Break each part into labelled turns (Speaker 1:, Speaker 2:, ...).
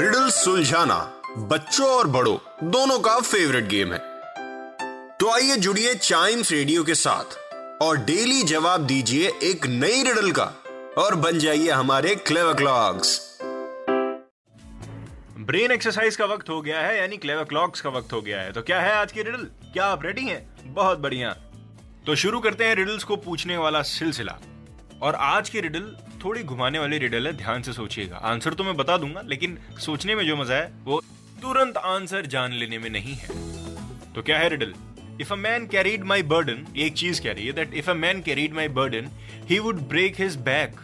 Speaker 1: Riddle सुलझाना बच्चों और बड़ों, दोनों का फेवरेट गेम है। तो आइए जुड़िए चाइम्स रेडियो के साथ और डेली जवाब दीजिए एक नई रिडल का और बन जाइए हमारे क्लेवर क्लॉक्स
Speaker 2: ब्रेन एक्सरसाइज का वक्त हो गया है, यानी क्लेवर क्लॉक्स का वक्त हो गया है। तो क्या है आज की रिडल क्या आप रेडी हैं? बहुत बढ़िया। तो शुरू करते हैं रिडल्स को पूछने वाला सिलसिला। और आज की रिडल थोड़ी घुमाने वाली रिडल है, ध्यान से सोचिएगा। आंसर तो मैं बता दूँगा, लेकिन सोचने में जो मज़ा है, वो तुरंत आंसर जान लेने में नहीं है। तो क्या है riddle if a man carried my burden एक चीज़ कह रही है that if a man carried my burden he would break his back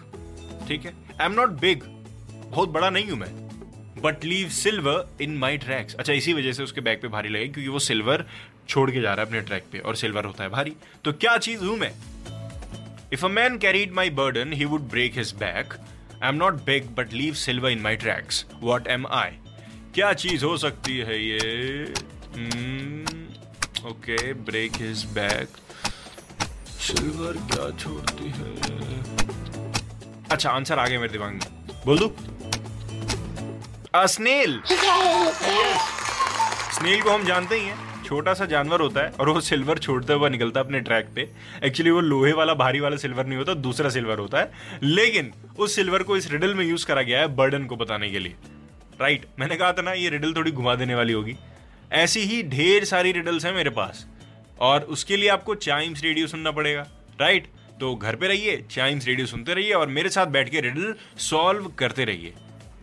Speaker 2: ठीक है? आई एम नॉट बिग बहुत बड़ा नहीं हूँ मैं but leave silver in my tracks अच्छा इसी वजह से उसके बैग पे भारी लगे क्योंकि वो सिल्वर छोड़ के जा रहा है अपने ट्रैक पे, और सिल्वर होता है भारी। तो क्या चीज़ हूँ मैं? If a man carried my burden he would break his back I am not big but leave silver in my tracks what am I क्या चीज़ हो सकती है ये? Okay break his back silver क्या छोड़ती है? अच्छा आंसर आ गया मेरे दिमाग में। बोल दू। स्नेल। स्नेल को हम जानते ही हैं। छोटा सा जानवर होता है और वो सिल्वर छोड़ते हुआ निकलता है अपने ट्रैक पे। एक्चुअली वो लोहे वाला, भारी वाला सिल्वर नहीं होता, दूसरा सिल्वर होता है। लेकिन उस सिल्वर को इस रिडल में यूज़ करा गया है बर्डन को बताने के लिए। राइट मैंने कहा था ना, ये रिडल थोड़ी घुमा देने वाली होगी। ऐसी ही ढेर सारी रिडल्स हैं मेरे पास। और उसके लिए आपको चाइम्स रेडियो सुनना पड़ेगा। राइट तो घर पे रहिए चाइम्स रेडियो सुनते रहिए और मेरे साथ बैठ के रिडल सॉल्व करते रहिए।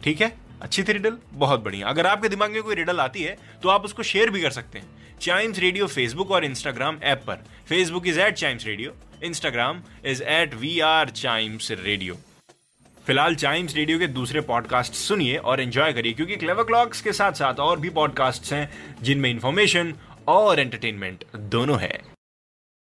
Speaker 2: ठीक है? अच्छी थी रिडल बहुत बढ़िया। अगर आपके दिमाग में कोई रिडल आती है तो आप उसको शेयर भी कर सकते हैं। चाइम्स रेडियो फेसबुक और इंस्टाग्राम ऐप पर। Facebook is at Chimes radio Instagram is at we are Chimes radio फ़िलहाल चाइम्स रेडियो के दूसरे पॉडकास्ट सुनिए और एंजॉय करिए, क्योंकि क्लेवर क्लॉक्स के साथ साथ और भी पॉडकास्ट हैं, जिनमें इंफॉर्मेशन और एंटरटेनमेंट दोनों है।